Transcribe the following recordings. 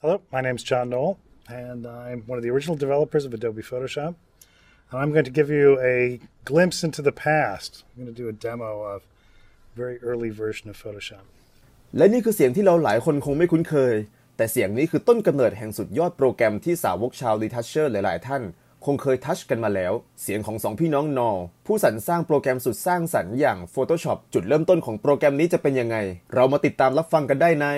Hello, my name is John Knoll, and I'm one of the original developers of Adobe Photoshop. And I'm going to give you a glimpse into the past. I'm going to do a demo of a very early version of Photoshop. และนี่คือเสียงที่เราหลายคนคงไม่คุ้นเคย แต่เสียงนี้คือต้นกำเนิดแห่งสุดยอดโปรแกรมที่สาวกชาวรีทัชเชอร์หลายๆ ท่าน คงเคยทัชกันมาแล้ว เสียงของสองพี่น้องนอผู้สรรสร้างโปรแกรมสุดสร้างสรรค์อย่าง Photoshop จุดเริ่มต้นของโปรแกรมนี้จะเป็นยังไง เรามาติดตามรับฟังกันได้ใน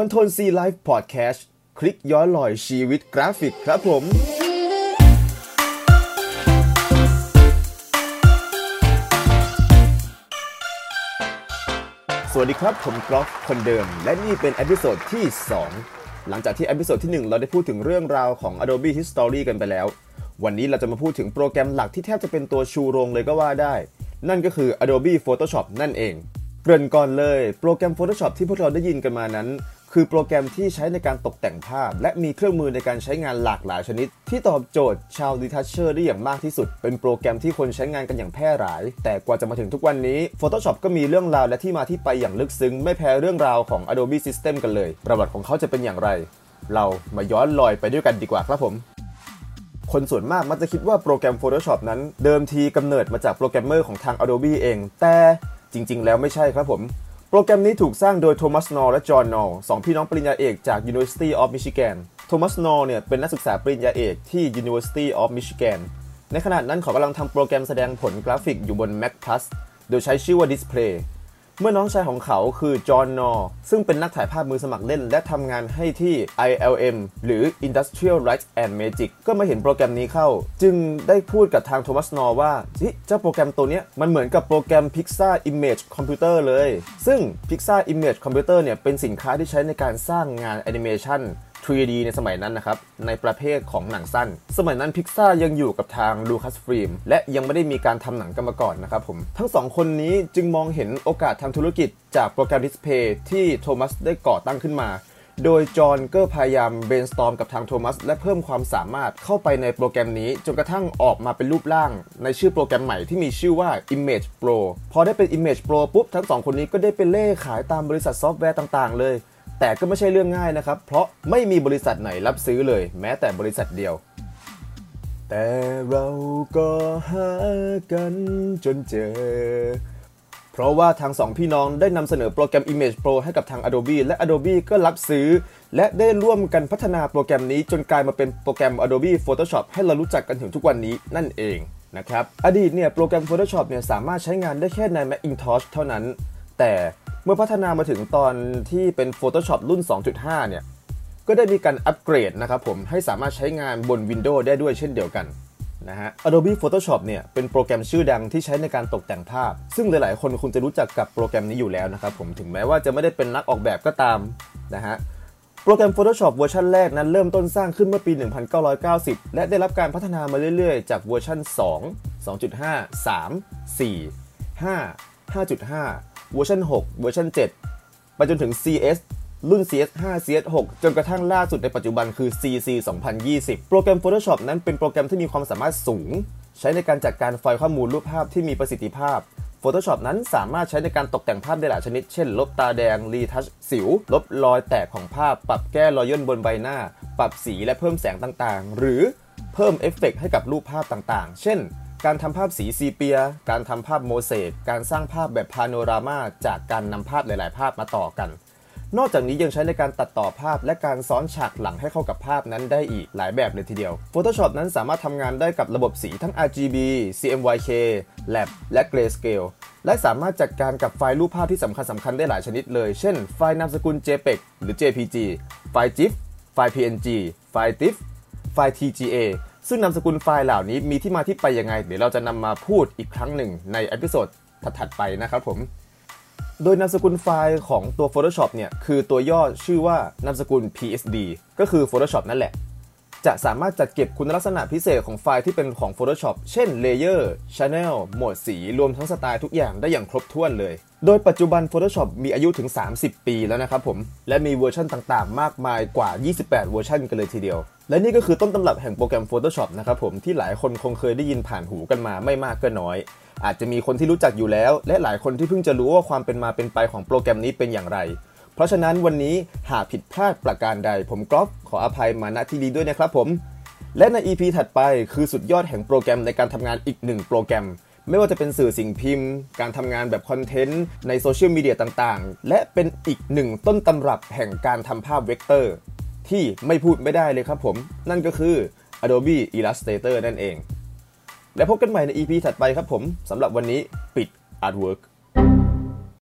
Control C Life Podcast คลิกย้อนรอยชีวิตกราฟิกครับผม สวัสดีครับผมกอล์ฟคนเดิม และนี่เป็น episode ที่ 2 หลังจากที่ episode ที่ 1 เราได้พูดถึงเรื่องราวของ Adobe History กันไปแล้ว วันนี้เราจะมาพูดถึงโปรแกรมหลักที่แทบจะเป็นตัวชูโรงเลยก็ว่าได้ นั่นก็คือ Adobe Photoshop นั่นเองเกริ่นก่อนเลย โปรแกรม Photoshop ที่พวกเราได้ยินกันมานั้น คือโปรแกรมที่ใช้ในการตกแต่งภาพ และมีเครื่องมือในการใช้งานหลากหลายชนิด ที่ตอบโจทย์ชาวดีทัชเชอร์ได้อย่างมากที่สุด เป็นโปรแกรมที่คนใช้งานกันอย่างแพร่หลาย แต่กว่าจะมาถึงทุกวันนี้ Photoshop ก็มีเรื่องราวและที่มาที่ไปอย่างลึกซึ้ง ไม่แพ้เรื่องราวของ Adobe System กันเลย ประวัติของเขาจะเป็นอย่างไร เรามาย้อนลอยไปด้วยกันดีกว่าครับผมคนส่วนมากมักจะคิดว่าโปรแกรม Photoshop นั้น เดิมทีกำเนิดมาจากโปรแกรมเมอร์ของทาง Adobe เอง แต่จริง ๆ แล้วไม่ใช่ครับผม โปรแกรมนี้ถูกสร้างโดยโทมัสนอลล์และจอห์นนอลล์สองพี่น้องปริญญาเอกจาก University of Michigan โทมัสนอลล์เนี่ยเป็นนักศึกษาปริญญาเอกที่ University of Michigan ในขณะนั้นเขากำลังทำโปรแกรมแสดงผลกราฟิกอยู่บน Mac Plus โดยใช้ชื่อว่า Display เมื่อน้องชายของเขาคือจอห์นนอลล์ซึ่งเป็นนักถ่ายภาพมือสมัครเล่น และทำงานให้ที่ ILM หรือ Industrial Light and Magic ก็มาเห็นโปรแกรมนี้เข้า จึงได้พูดกับทางโทมัสนอร์ว่าเจ้าโปรแกรมตัวนี้มันเหมือนกับโปรแกรม Pixar Image Computer เลย ซึ่ง Pixar Image Computer เนี่ยเป็นสินค้าที่ใช้ในการสร้างงานแอนิเมชัน 3D ในสมัยนั้นนะครับ ในประเภทของหนังสั้น สมัยนั้นพิกซายังอยู่กับทาง Lucasfilm และยังไม่ได้มีการทำหนังกันมาก่อนนะครับผม ทั้งสองคนนี้จึงมองเห็นโอกาสทางธุรกิจจากโปรแกรม Display ที่โทมัสได้ก่อตั้งขึ้นมา โดยจอห์นก็พยายาม brainstorm กับทางโทมัส และเพิ่มความสามารถเข้าไปในโปรแกรมนี้ จนกระทั่งออกมาเป็นรูปร่าง ในชื่อโปรแกรมใหม่ที่มีชื่อว่า Image Pro พอได้เป็น Image Pro ปุ๊บทั้งสองคนนี้ก็ได้ไปเร่ขายตามบริษัทซอฟต์แวร์ต่าง ๆ เลย แต่ก็ไม่ใช่เรื่องง่ายนะครับ เพราะไม่มีบริษัทไหนรับซื้อเลย แม้แต่บริษัทเดียว แต่เราก็หากันจนเจอ เพราะว่าทางสองพี่น้องได้นำเสนอโปรแกรม Image Pro ให้กับทาง Adobe และ Adobe ก็รับซื้อ และได้ร่วมกันพัฒนาโปรแกรมนี้จนกลายมาเป็นโปรแกรม Adobe Photoshop ให้เรารู้จักกันถึงทุกวันนี้นั่นเองนะครับ อดีตเนี่ยโปรแกรม Photoshop เนี่ยสามารถใช้งานได้แค่ใน Macintosh เท่านั้น แต่ เมื่อพัฒนามาถึงตอนที่เป็น Photoshop รุ่น 2.5 เนี่ย ก็ได้มีการอัปเกรดนะครับผมให้สามารถใช้งานบน Windows ได้ด้วยเช่นเดียวกันนะฮะ Adobe Photoshop เนี่ยเป็นโปรแกรมชื่อดังที่ใช้ในการตกแต่งภาพ ซึ่งหลาย ๆ คนคงจะรู้จักกับโปรแกรมนี้อยู่แล้วนะครับผมถึงแม้ว่าจะไม่ได้เป็นนักออกแบบก็ตามนะฮะโปรแกรม Photoshop เวอร์ชันแรกนั้นเริ่มต้นสร้างขึ้นเมื่อปี 1990 และได้รับการพัฒนามาเรื่อย ๆ จากเวอร์ชัน2 2.5 3 4 5 5.5 เวอร์ชัน6เวอร์ชัน7 ไปจนถึง CS รุ่น CS5 CS6 จนกระทั่งล่าสุดในปัจจุบันคือ CC 2020 โปรแกรม Photoshop นั้นเป็นโปรแกรมที่มีความสามารถสูง ใช้ในการจัดการไฟล์ข้อมูลรูปภาพที่มีประสิทธิภาพ Photoshop นั้นสามารถใช้ในการตกแต่งภาพได้หลายชนิด เช่น ลบตาแดง retouch สิว ลบรอยแตกของภาพ ปรับแก้รอยย่นบนใบหน้า ปรับสีและเพิ่มแสงต่างๆ หรือเพิ่มเอฟเฟกต์ให้กับรูปภาพต่างๆ เช่น การทำภาพสีซีเปีย การทำภาพโมเสก การสร้างภาพแบบพาโนรามาจากการนำภาพหลาย ๆ ภาพมาต่อกัน นอกจากนี้ยังใช้ในการตัดต่อภาพและการซ้อนฉากหลังให้เข้ากับภาพนั้นได้อีกหลายแบบเลยทีเดียว Photoshop นั้นสามารถทำงานได้กับระบบสีทั้ง RGB CMYK Lab และ Grayscale และสามารถจัดการกับไฟล์รูปภาพที่สำคัญสำคัญได้หลายชนิดเลย เช่น ไฟล์นามสกุล JPEG หรือ JPG ไฟล์ GIF ไฟล์ PNG ไฟล์ TIFF ไฟล์ TGA ซึ่งนามสกุลไฟล์เหล่านี้มีที่มาที่ไปยังไง เดี๋ยวเราจะนำมาพูดอีกครั้งหนึ่งใน episodeถัดๆไปนะครับผม โดยนามสกุลไฟล์ของตัว Photoshop เนี่ยคือตัวย่อชื่อว่านามสกุล PSD ก็คือ Photoshop นั่นแหละ จะสามารถจัดเก็บคุณลักษณะพิเศษของไฟล์ที่เป็นของ Photoshop เช่น Layer Channel โหมดสี รวมทั้งสไตล์ทุกอย่างได้อย่างครบถ้วนเลย โดยปัจจุบัน Photoshop มีอายุถึง 30 ปีแล้วนะครับผม และมีเวอร์ชันต่างๆ มากมายกว่า 28 เวอร์ชันกันเลยทีเดียว และนี่ก็คือต้นตำรับแห่งโปรแกรม Photoshop นะครับผมที่หลายคนคงเคยได้ยินผ่านหูกันมาไม่มากก็น้อย อาจจะมีคนที่รู้จักอยู่แล้ว และหลายคนที่เพิ่งจะรู้ว่าความเป็นมาเป็นไปของโปรแกรมนี้เป็นอย่างไร เพราะฉะนั้นวันนี้หากผิดพลาดประการใด ผมกรอฟขออภัยมาณที่นี้ด้วยนะครับผม และใน EP ถัดไปคือสุดยอดแห่งโปรแกรมในการทำงานอีกหนึ่งโปรแกรม ไม่ว่าจะเป็นสื่อสิ่งพิมพ์ การทำงานแบบคอนเทนต์ในโซเชียลมีเดียต่างๆ และเป็นอีกหนึ่งต้นตำรับแห่งการทำภาพเวกเตอร์ ที่ไม่พูดไม่ได้เลยครับผม นั่นก็คือ Adobe Illustrator นั่นเอง และพบกันใหม่ใน EP ถัดไปครับผมสำหรับวันนี้ปิด Artwork